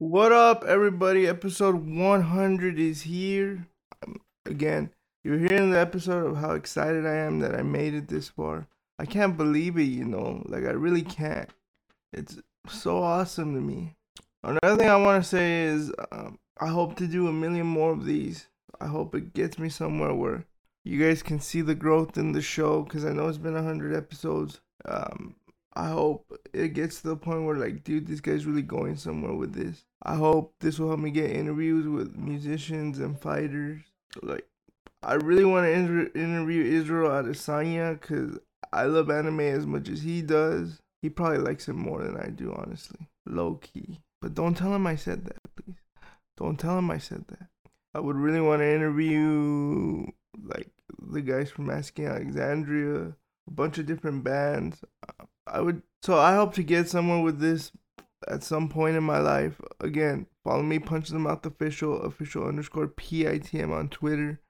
What up, everybody? Episode 100 is here. Um, again, you're hearing the episode of how excited I am that I made it this far. I can't believe it, you know. Like, I really can't. It's so awesome to me. Another thing I want to say is um, I hope to do a million more of these. I hope it gets me somewhere where you guys can see the growth in the show because I know it's been 100 episodes. Um, I hope it gets to the point where, like, dude, this guy's really going somewhere with this. I hope this will help me get interviews with musicians and fighters. Like, I really want to inter- interview Israel Adesanya because I love anime as much as he does. He probably likes it more than I do, honestly. Low key. But don't tell him I said that, please. Don't tell him I said that. I would really want to interview, like, the guys from Asking Alexandria, a bunch of different bands. I would, so I hope to get somewhere with this at some point in my life. Again, follow me, Punch Them Out Official, official underscore PITM on Twitter.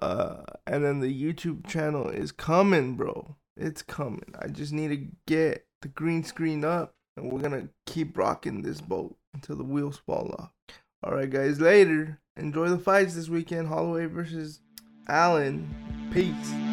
Uh, and then the YouTube channel is coming, bro. It's coming. I just need to get the green screen up, and we're gonna keep rocking this boat until the wheels fall off. All right, guys. Later. Enjoy the fights this weekend. Holloway versus Allen. Peace.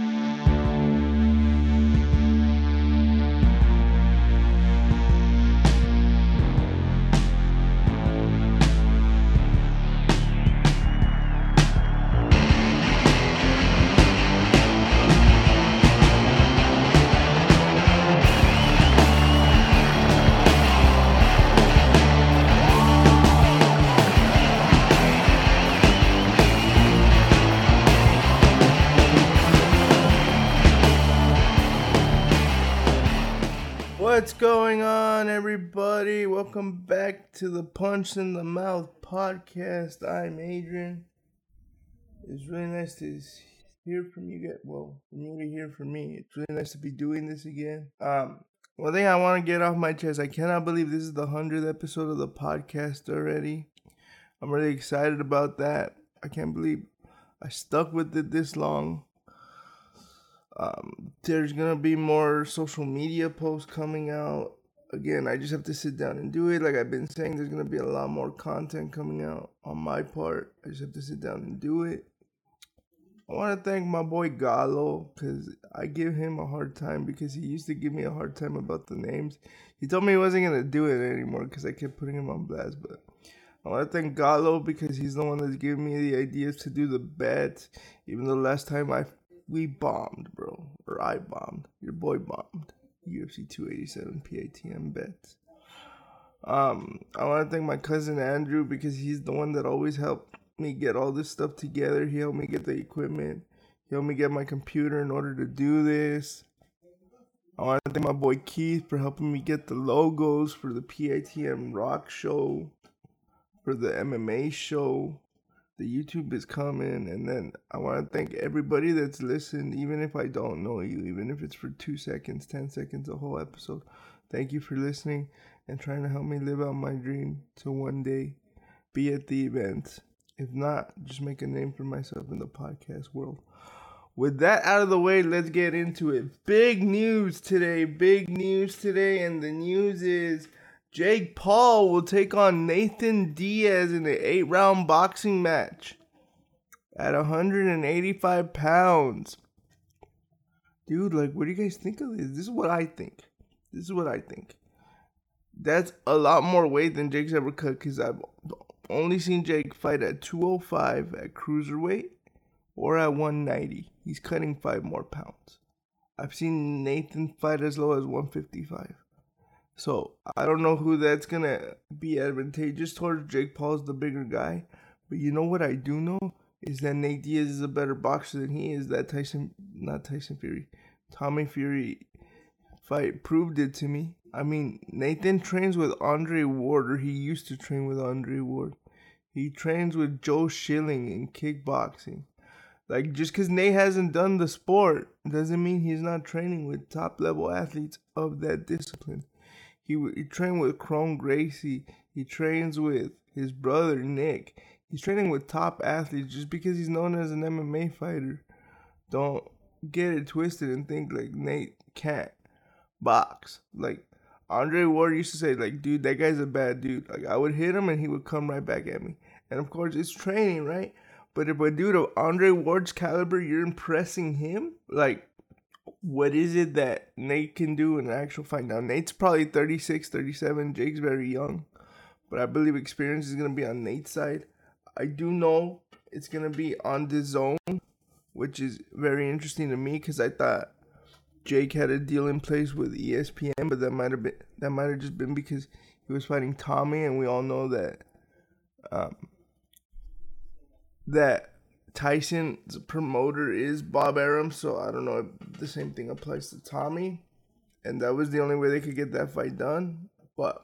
What's going on, everybody? Welcome back to the Punch in the Mouth podcast. I'm Adrian. It's really nice to hear from you guys. Well, from you to hear from me. It's really nice to be doing this again. Um, one thing I want to get off my chest. I cannot believe this is the hundredth episode of the podcast already. I'm really excited about that. I can't believe I stuck with it this long. Um, there's gonna be more social media posts coming out. Again, I just have to sit down and do it. Like I've been saying, there's gonna be a lot more content coming out on my part. I just have to sit down and do it. I want to thank my boy Gallo because I give him a hard time because he used to give me a hard time about the names. He told me he wasn't gonna do it anymore because I kept putting him on blast. But I want to thank Gallo because he's the one that's giving me the ideas to do the bets. Even though last time I we bombed, bro. Or I bombed. Your boy bombed. UFC 287 PATM bets. Um, I want to thank my cousin Andrew because he's the one that always helped me get all this stuff together. He helped me get the equipment. He helped me get my computer in order to do this. I want to thank my boy Keith for helping me get the logos for the PATM Rock Show, for the MMA show, the YouTube is coming, and then I want to thank everybody that's listened, even if I don't know you, even if it's for two seconds, ten seconds, a whole episode. Thank you for listening and trying to help me live out my dream to one day be at the event. If not, just make a name for myself in the podcast world. With that out of the way, let's get into it. Big news today, big news today, and the news is Jake Paul will take on Nathan Diaz in an eight round boxing match at 185 pounds. Dude, like, what do you guys think of this? This is what I think. This is what I think. That's a lot more weight than Jake's ever cut because I've only seen Jake fight at 205 at cruiserweight or at 190. He's cutting five more pounds. I've seen Nathan fight as low as 155. So I don't know who that's gonna be advantageous towards. Jake Paul's the bigger guy, but you know what I do know is that Nate Diaz is a better boxer than he is. That Tyson, not Tyson Fury, Tommy Fury fight proved it to me. I mean, Nathan trains with Andre Ward, or he used to train with Andre Ward. He trains with Joe Schilling in kickboxing. Like, just because Nate hasn't done the sport doesn't mean he's not training with top level athletes of that discipline. He, he trained with Kron Gracie. He trains with his brother Nick. He's training with top athletes just because he's known as an MMA fighter. Don't get it twisted and think like Nate can't box. Like Andre Ward used to say, like, dude, that guy's a bad dude. Like, I would hit him and he would come right back at me. And of course, it's training, right? But if a dude of Andre Ward's caliber, you're impressing him, like, what is it that Nate can do in an actual fight? Now, Nate's probably 36, 37. Jake's very young. But I believe experience is going to be on Nate's side. I do know it's going to be on DAZN, which is very interesting to me because I thought Jake had a deal in place with ESPN, but that might have been that might have just been because he was fighting Tommy, and we all know that um, that Tyson's promoter is Bob Arum, so I don't know if the same thing applies to Tommy, and that was the only way they could get that fight done. But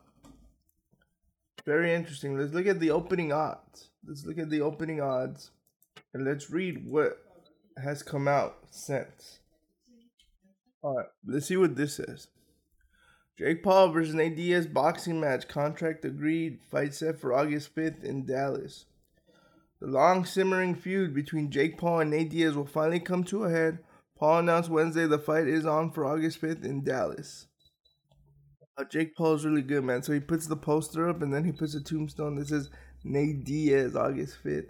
very interesting. Let's look at the opening odds. Let's look at the opening odds, and let's read what has come out since. All right, let's see what this says. Jake Paul versus Nate Diaz boxing match contract agreed. Fight set for August 5th in Dallas. The long simmering feud between Jake Paul and Nate Diaz will finally come to a head. Paul announced Wednesday the fight is on for August 5th in Dallas. Uh, Jake Paul is really good, man. So he puts the poster up and then he puts a tombstone that says Nate Diaz August 5th.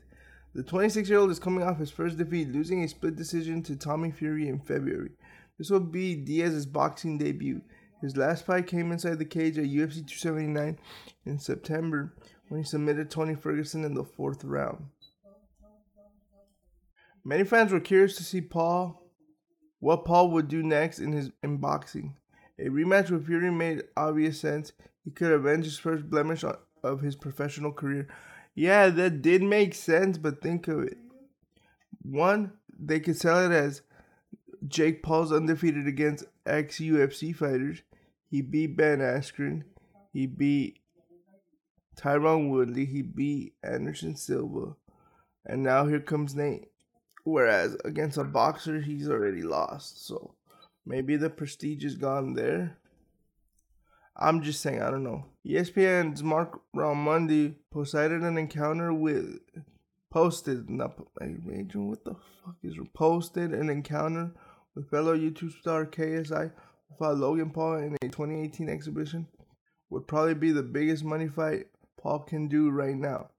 The 26 year old is coming off his first defeat, losing a split decision to Tommy Fury in February. This will be Diaz's boxing debut. His last fight came inside the cage at UFC 279 in September when he submitted Tony Ferguson in the fourth round. Many fans were curious to see Paul, what Paul would do next in his in boxing. A rematch with Fury made obvious sense. He could avenge his first blemish of his professional career. Yeah, that did make sense, but think of it. One, they could sell it as Jake Paul's undefeated against ex UFC fighters. He beat Ben Askren. He beat Tyron Woodley. He beat Anderson Silva. And now here comes Nate. Whereas against a boxer, he's already lost. So maybe the prestige is gone there. I'm just saying, I don't know. ESPN's Marc Raimondi posted an encounter with posted not imagine what the fuck is posted an encounter with fellow YouTube star KSI fought Logan Paul in a 2018 exhibition would probably be the biggest money fight Paul can do right now.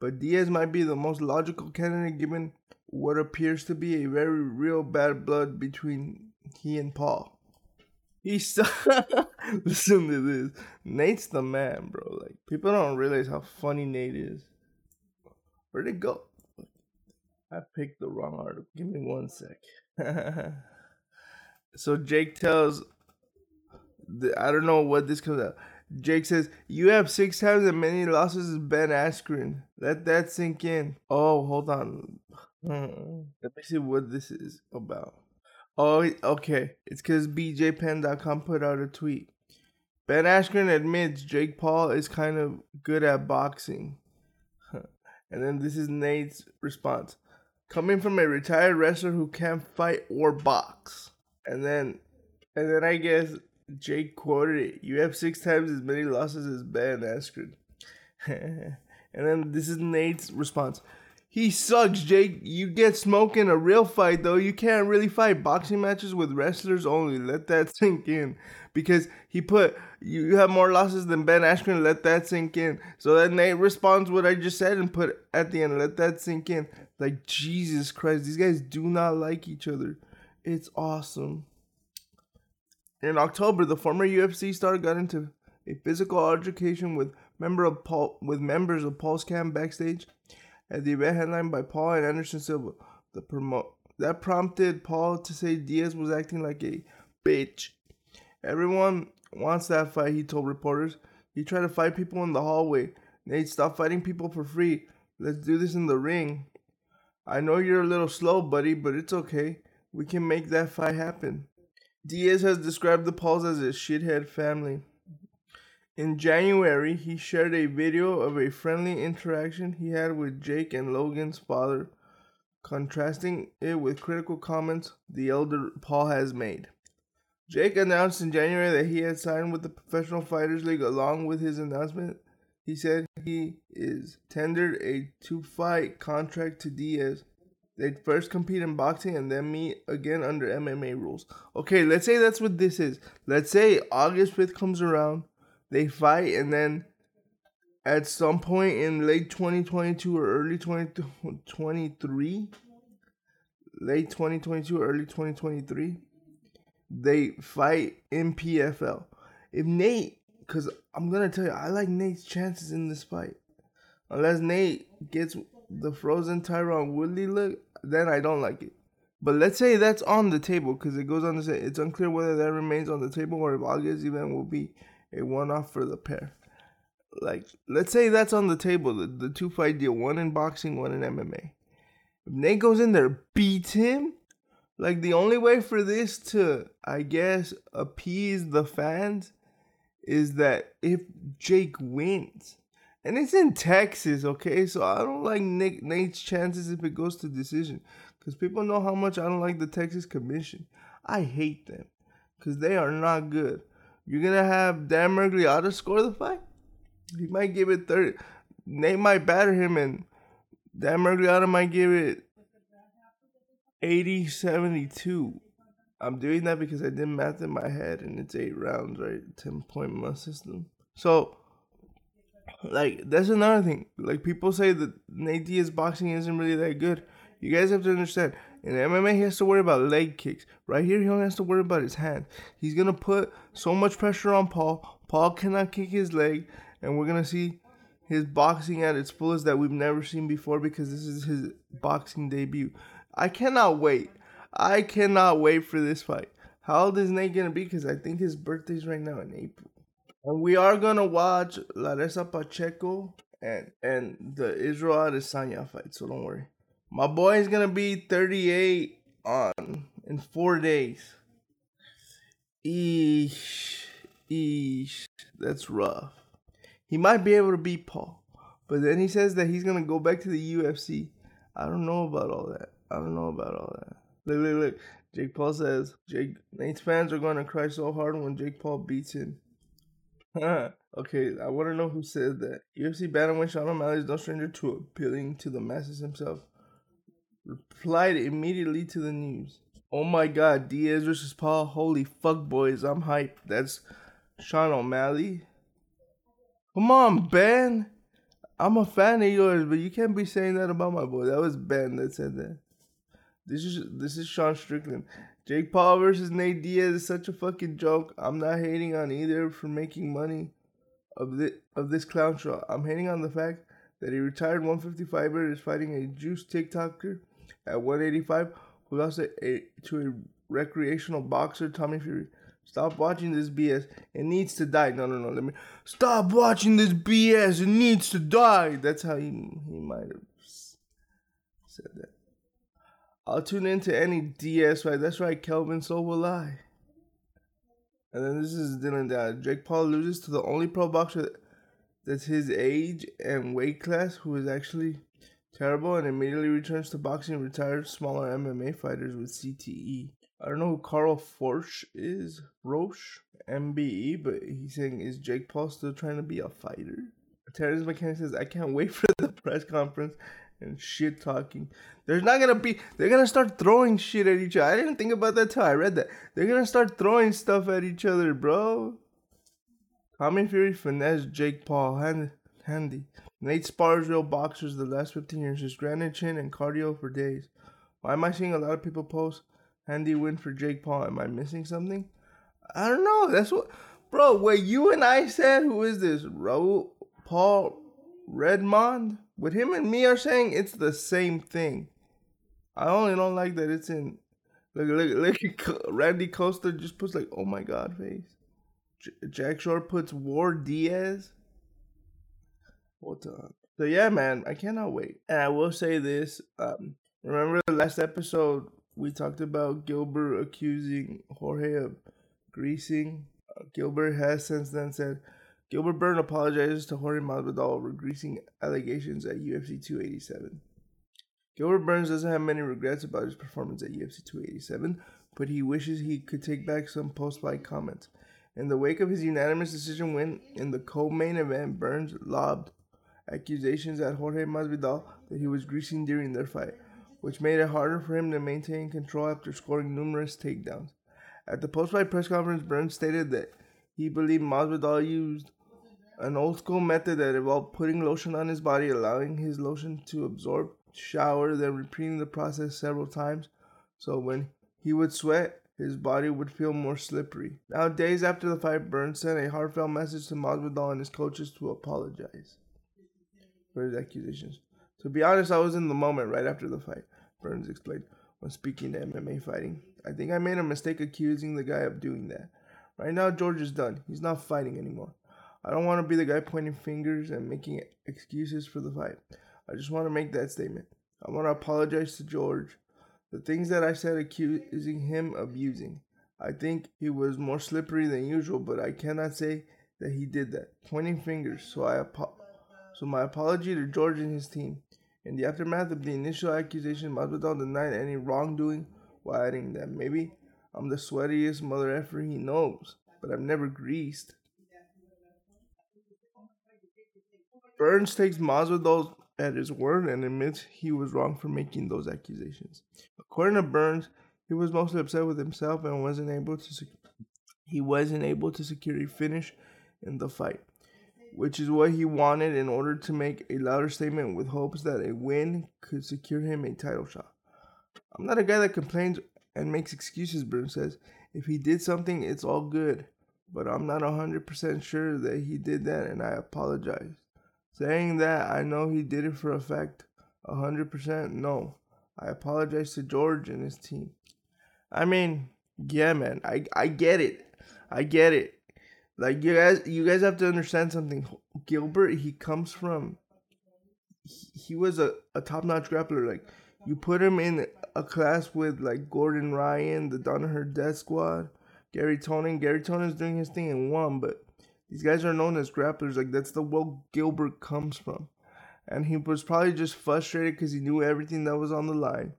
But Diaz might be the most logical candidate given what appears to be a very real bad blood between he and Paul. He's listen to this. Nate's the man, bro. Like people don't realize how funny Nate is. Where'd it go? I picked the wrong article. Give me one sec. so Jake tells the, I don't know what this comes out. Jake says, You have six times as many losses as Ben Askren. Let that sink in. Oh, hold on. Mm-hmm. Let me see what this is about. Oh, okay. It's because BJPenn.com put out a tweet. Ben Askren admits Jake Paul is kind of good at boxing. and then this is Nate's response. Coming from a retired wrestler who can't fight or box. And then and then I guess Jake quoted it. You have six times as many losses as Ben Askren. and then this is Nate's response. He sucks, Jake. You get smoked in a real fight, though. You can't really fight boxing matches with wrestlers only. Let that sink in. Because he put, you have more losses than Ben Askren. Let that sink in. So then Nate responds what I just said and put at the end, let that sink in. Like, Jesus Christ, these guys do not like each other. It's awesome. In October, the former UFC star got into a physical altercation with member of Paul with members of Paul's camp backstage at the event headlined by Paul and Anderson Silva. The promote that prompted Paul to say Diaz was acting like a bitch. Everyone wants that fight, he told reporters. He tried to fight people in the hallway. Nate, stop fighting people for free. Let's do this in the ring. I know you're a little slow, buddy, but it's okay. We can make that fight happen. Diaz has described the Pauls as a shithead family. In January, he shared a video of a friendly interaction he had with Jake and Logan's father, contrasting it with critical comments the elder Paul has made. Jake announced in January that he had signed with the Professional Fighters League. Along with his announcement, he said he is tendered a two fight contract to Diaz. They first compete in boxing and then meet again under MMA rules. Okay, let's say that's what this is. Let's say August 5th comes around, they fight, and then at some point in late 2022 or early 2023, late 2022 early 2023, they fight in PFL. If Nate, because I'm going to tell you, I like Nate's chances in this fight. Unless Nate gets the frozen Tyron Woodley look, then I don't like it. But let's say that's on the table because it goes on to say it's unclear whether that remains on the table or if August event will be a one off for the pair. Like, let's say that's on the table, the, the two fight deal, one in boxing, one in MMA. If Nate goes in there, beats him, like the only way for this to, I guess, appease the fans is that if Jake wins, and it's in Texas, okay? So I don't like Nick Nate's chances if it goes to decision. Because people know how much I don't like the Texas Commission. I hate them. Because they are not good. You're to have Dan Miragliotta score the fight? He might give it 30. Nate might batter him, and Dan Miragliotta might give it 80 72. I'm doing that because I did math in my head, and it's eight rounds, right? 10 point must system. So like that's another thing. Like people say that Nate Diaz boxing isn't really that good. You guys have to understand. In MMA, he has to worry about leg kicks. Right here, he only has to worry about his hand. He's gonna put so much pressure on Paul. Paul cannot kick his leg, and we're gonna see his boxing at its fullest that we've never seen before because this is his boxing debut. I cannot wait. I cannot wait for this fight. How old is Nate gonna be? Because I think his birthday's right now in April. And we are gonna watch Larissa Pacheco and and the Israel Adesanya fight, so don't worry. My boy is gonna be 38 on in four days. Eesh, eesh, that's rough. He might be able to beat Paul, but then he says that he's gonna go back to the UFC. I don't know about all that. I don't know about all that. Look, look, look. Jake Paul says Jake Nate's fans are gonna cry so hard when Jake Paul beats him. okay, I want to know who said that. UFC bantamweight Sean O'Malley is no stranger to appealing to the masses himself. Replied immediately to the news. Oh my god, Diaz versus Paul. Holy fuck, boys. I'm hyped. That's Sean O'Malley. Come on, Ben. I'm a fan of yours, but you can't be saying that about my boy. That was Ben that said that. This is this is Sean Strickland. Jake Paul versus Nate Diaz is such a fucking joke. I'm not hating on either for making money of this of this clown show. I'm hating on the fact that a retired 155er is fighting a juice TikToker at 185 who lost a, to a recreational boxer, Tommy Fury. Stop watching this BS. It needs to die. No, no, no. Let me stop watching this BS. It needs to die. That's how he he might have said that. I'll tune into any DS fight. That's right, Kelvin. So will I. And then this is Dylan down. Jake Paul loses to the only pro boxer that's his age and weight class who is actually terrible and immediately returns to boxing and retires smaller MMA fighters with CTE. I don't know who Carl Forsch is, Roche, MBE, but he's saying, is Jake Paul still trying to be a fighter? Terrence McKenna says, I can't wait for the press conference and shit talking. There's not gonna be. They're gonna start throwing shit at each other. I didn't think about that till I read that. They're gonna start throwing stuff at each other, bro. Tommy Fury finesse Jake Paul hand, handy. Nate spars real boxers the last 15 years, just granite chin and cardio for days. Why am I seeing a lot of people post handy win for Jake Paul? Am I missing something? I don't know. That's what, bro. What you and I said. Who is this? Raul Paul Redmond? What him and me are saying, it's the same thing. I only don't like that it's in. Look, look, look. Randy Costa just puts like, oh my god, face. J- Jack Shore puts War Diaz. What the? So yeah, man, I cannot wait. And I will say this. Um, remember the last episode we talked about Gilbert accusing Jorge of greasing. Uh, Gilbert has since then said Gilbert Burns apologizes to Jorge Masvidal over greasing allegations at UFC 287. Gilbert Burns doesn't have many regrets about his performance at UFC 287, but he wishes he could take back some post-fight comments. In the wake of his unanimous decision win in the co-main event, Burns lobbed accusations at Jorge Masvidal that he was greasing during their fight, which made it harder for him to maintain control after scoring numerous takedowns. At the post-fight press conference, Burns stated that he believed Masvidal used an old school method that involved putting lotion on his body, allowing his lotion to absorb, shower, then repeating the process several times. So when he would sweat, his body would feel more slippery. Now, days after the fight, Burns sent a heartfelt message to Masvidal and his coaches to apologize for his accusations. To be honest, I was in the moment right after the fight, Burns explained when speaking to MMA Fighting. I think I made a mistake accusing the guy of doing that. Right now, George is done. He's not fighting anymore. I don't want to be the guy pointing fingers and making excuses for the fight. I just want to make that statement. I want to apologize to George. The things that I said accusing him of using. I think he was more slippery than usual, but I cannot say that he did that. Pointing fingers. So I apo- so my apology to George and his team. In the aftermath of the initial accusation, Masvidal denied any wrongdoing while adding that maybe I'm the sweatiest mother effer he knows, but I've never greased. Burns takes Masvidal at his word and admits he was wrong for making those accusations. According to Burns, he was mostly upset with himself and wasn't able to sec- he wasn't able to secure a finish in the fight, which is what he wanted in order to make a louder statement with hopes that a win could secure him a title shot. I'm not a guy that complains and makes excuses, Burns says. If he did something, it's all good, but I'm not 100% sure that he did that and I apologize. Saying that I know he did it for a fact, 100% no. I apologize to George and his team. I mean, yeah, man, I I get it. I get it. Like you guys you guys have to understand something. Gilbert, he comes from he, he was a, a top-notch grappler like you put him in a class with like Gordon Ryan, the Danaher Death Squad, Garry Tonon. Garry Tonon's doing his thing in one, but these guys are known as grapplers. Like that's the world Gilbert comes from, and he was probably just frustrated because he knew everything that was on the line.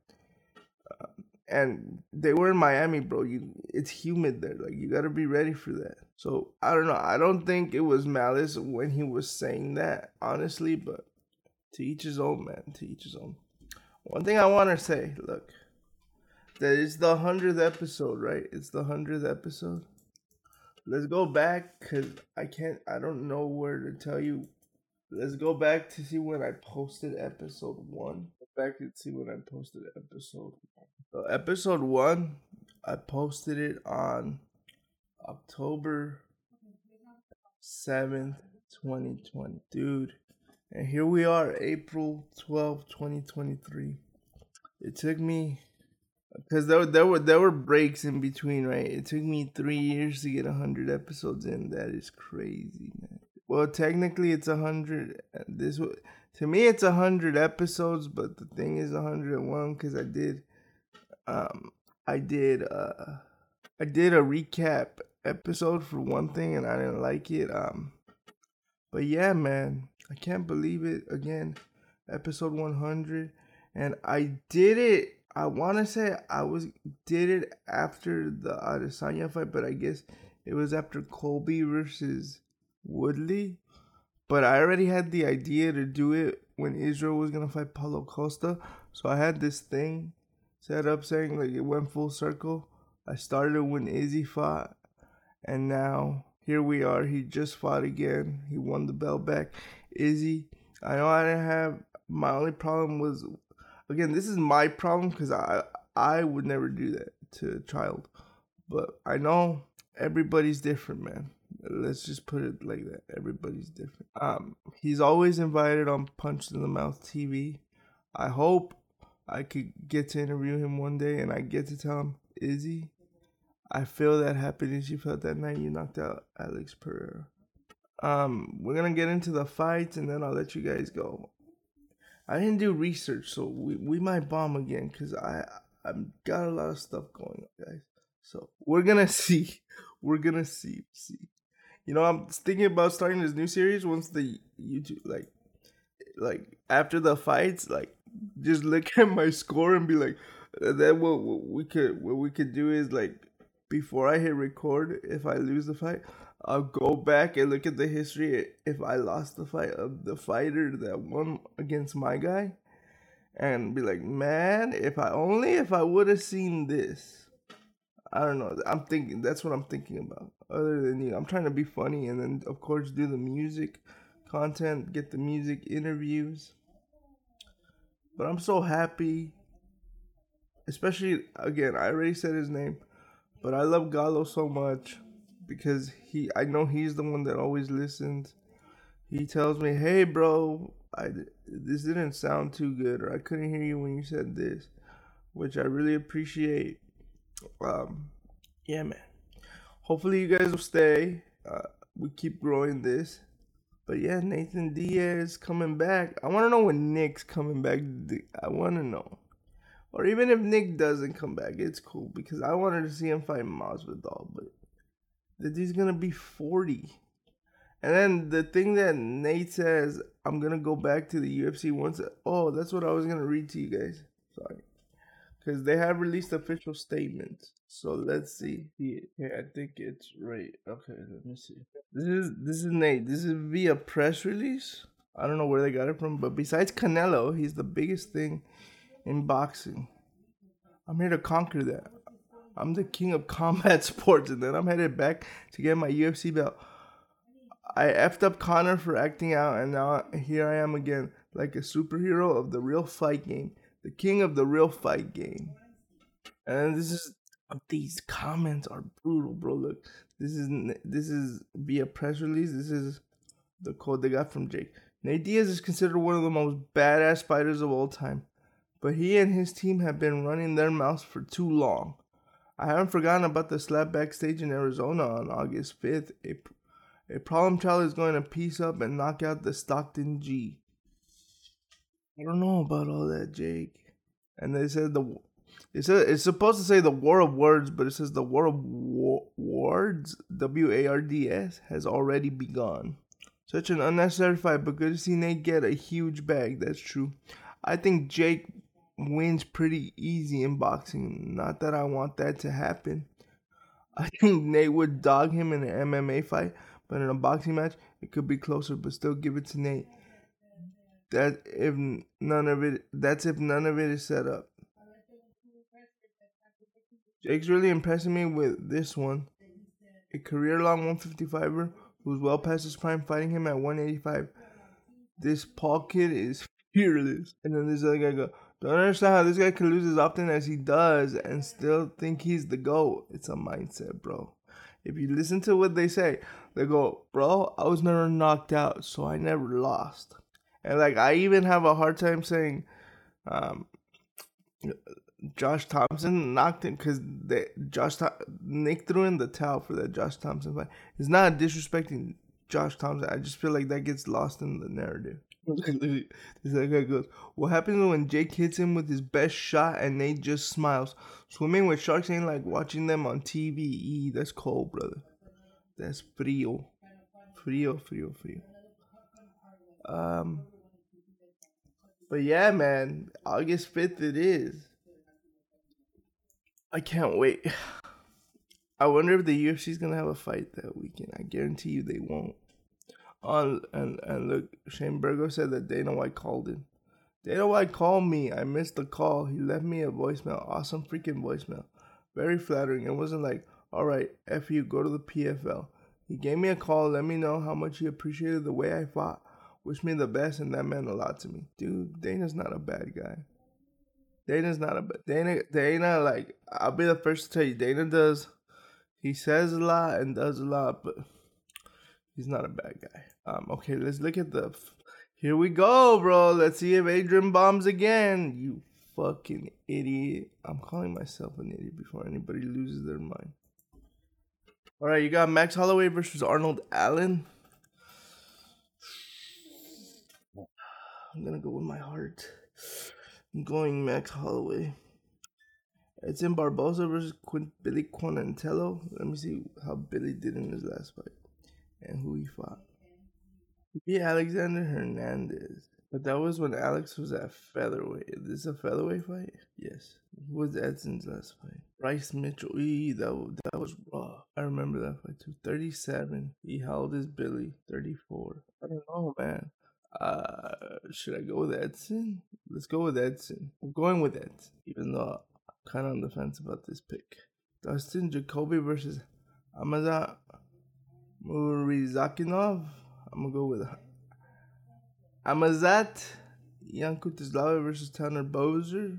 Uh, and they were in Miami, bro. You, it's humid there. Like you gotta be ready for that. So I don't know. I don't think it was malice when he was saying that, honestly. But to each his own, man. To each his own. One thing I want to say, look, that it's the hundredth episode, right? It's the hundredth episode let's go back because I can't. I don't know where to tell you. Let's go back to see when I posted episode one. Go back and see when I posted episode. One. So episode one, I posted it on October seventh, twenty twenty, dude. And here we are, April twelfth, twenty twenty three. It took me because there, there were there were breaks in between, right? It took me three years to get hundred episodes in. That is crazy, man. Well, technically, it's hundred. This to me, it's hundred episodes, but the thing is, hundred and one because I did, um, I did, uh, I did a recap episode for one thing, and I didn't like it. Um, but yeah, man, I can't believe it. Again, episode one hundred, and I did it I want to say I was did it after the Adesanya fight, but I guess it was after Colby versus Woodley. But I already had the idea to do it when Israel was gonna fight Paulo Costa, so I had this thing set up saying like it went full circle. I started when Izzy fought, and now here we are. He just fought again. He won the belt back. Izzy, I know I didn't have my only problem was again, this is my problem because I I would never do that to a child, but I know everybody's different, man. Let's just put it like that. Everybody's different. Um, he's always invited on Punch in the Mouth TV. I hope I could get to interview him one day and I get to tell him, Izzy, I feel that happiness you felt that night you knocked out Alex Pereira. Um, we're gonna get into the fights and then I'll let you guys go. I didn't do research, so we, we might bomb again because I I've got a lot of stuff going on, guys. So we're gonna see. We're gonna see. See. You know, I'm thinking about starting this new series once the YouTube like like after the fights, like just look at my score and be like, then what, what we could what we could do is like before I hit record, if I lose the fight, I'll go back and look at the history if I lost the fight of the fighter that won against my guy, and be like, man, if I only if I would have seen this. I don't know. I'm thinking that's what I'm thinking about. Other than you, know, I'm trying to be funny and then of course do the music content, get the music interviews. But I'm so happy. Especially again, I already said his name, but I love Gallo so much because he I know he's the one that always listens. He tells me, "Hey, bro, I this didn't sound too good, or I couldn't hear you when you said this," which I really appreciate. Um, yeah, man. Hopefully, you guys will stay. Uh, we keep growing this. But yeah, Nathan Diaz coming back. I want to know when Nick's coming back. I want to know. Or even if Nick doesn't come back, it's cool because I wanted to see him fight Masvidal, but that he's gonna be 40. And then the thing that Nate says, I'm gonna go back to the UFC once. Oh, that's what I was gonna read to you guys. Sorry, because they have released official statements. So let's see. Yeah, I think it's right. Okay, let me see. This is this is Nate. This is via press release. I don't know where they got it from, but besides Canelo, he's the biggest thing in boxing. I'm here to conquer that. I'm the king of combat sports, and then I'm headed back to get my UFC belt. I effed up Conor for acting out, and now here I am again, like a superhero of the real fight game, the king of the real fight game. And this is these comments are brutal, bro. Look, this is this is via press release. This is the quote they got from Jake. Nate Diaz is considered one of the most badass fighters of all time, but he and his team have been running their mouths for too long. I haven't forgotten about the slap backstage in Arizona on August 5th. A, a problem child is going to piece up and knock out the Stockton G. I don't know about all that, Jake. And they said the it says it's supposed to say the war of words, but it says the war of war- words W A R D S has already begun. Such an unnecessary fight, but good to see Nate get a huge bag. That's true. I think Jake wins pretty easy in boxing. Not that I want that to happen. I think Nate would dog him in an MMA fight, but in a boxing match, it could be closer, but still give it to Nate. That if none of it that's if none of it is set up. Jake's really impressing me with this one. A career long 155er who's well past his prime fighting him at 185. This Paul kid is fearless. And then this other guy go, don't understand how this guy can lose as often as he does and still think he's the GOAT. It's a mindset, bro. If you listen to what they say, they go, bro, I was never knocked out, so I never lost. And like, I even have a hard time saying, um, Josh Thompson knocked him because Josh Nick threw in the towel for that Josh Thompson fight. It's not disrespecting Josh Thompson. I just feel like that gets lost in the narrative. this guy goes, What happens when Jake hits him with his best shot and Nate just smiles? Swimming with sharks ain't like watching them on TV. That's cold, brother. That's frio. Frio, frio, frio. Um, but yeah, man, August 5th it is. I can't wait. I wonder if the UFC's gonna have a fight that weekend. I guarantee you they won't. On and and look, Shane Burgo said that Dana White called him. Dana White called me. I missed the call. He left me a voicemail. Awesome freaking voicemail. Very flattering. It wasn't like, all right, F you, go to the PFL. He gave me a call, let me know how much he appreciated the way I fought. Wish me the best, and that meant a lot to me. Dude, Dana's not a bad guy. Dana's not a bad Dana Dana like I'll be the first to tell you, Dana does he says a lot and does a lot, but he's not a bad guy. Um, okay, let's look at the. Here we go, bro. Let's see if Adrian bombs again. You fucking idiot. I'm calling myself an idiot before anybody loses their mind. All right, you got Max Holloway versus Arnold Allen. I'm gonna go with my heart. I'm going Max Holloway. Edson Barbosa versus Quint- Billy Quarantillo. Let me see how Billy did in his last fight and who he fought. He beat Alexander Hernandez. But that was when Alex was at featherweight. Is this a featherweight fight? Yes. Who was Edson's last fight? Bryce Mitchell. Eee, that, that was raw. I remember that fight too. 37. He held his Billy. 34. I don't know, man. Uh, should I go with Edson? Let's go with Edson. I'm going with Edson, even though I'm kind of on the fence about this pick. Dustin Jacoby versus Amazat Murizakinov. I'm gonna go with Amazat Yankutislava versus Tanner Boser.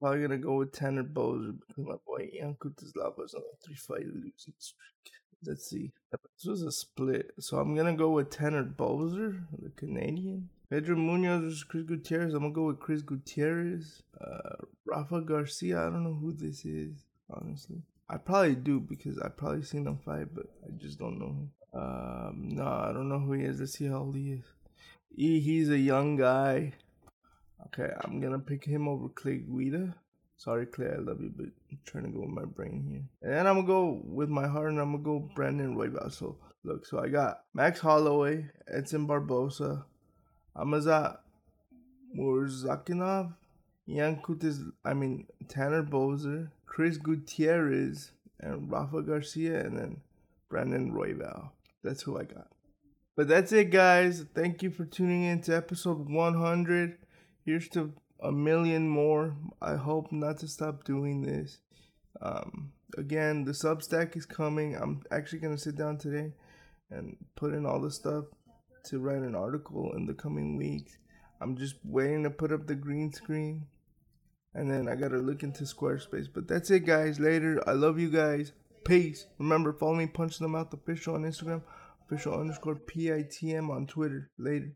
Probably gonna go with Tanner Boser because my boy Yankutislava is on a three fight losing streak. Let's see. This was a split. So I'm gonna go with Tanner Boser, the Canadian. Pedro Munhoz versus Chris Gutierrez. I'm gonna go with Chris Gutierrez. Uh, Rafa Garcia. I don't know who this is, honestly. I probably do because I probably seen him fight, but I just don't know him. Um, no, I don't know who he is. Let's see how old he is. He, he's a young guy. Okay, I'm gonna pick him over Clay Guida. Sorry, Clay, I love you, but I'm trying to go with my brain here. And then I'm gonna go with my heart, and I'm gonna go Brandon Royval. So look, so I got Max Holloway, Edson Barbosa, Amazat Murzakinov, Yankutis, I mean Tanner Boser, Chris Gutierrez, and Rafa Garcia, and then Brandon Royval. That's who I got. But that's it, guys. Thank you for tuning in to episode 100. Here's to a million more. I hope not to stop doing this. Um, again, the Substack is coming. I'm actually gonna sit down today and put in all the stuff to write an article in the coming weeks. I'm just waiting to put up the green screen, and then I gotta look into Squarespace. But that's it, guys. Later. I love you guys. Peace. Remember, follow me, punch them out official on Instagram, official underscore PITM on Twitter. Later.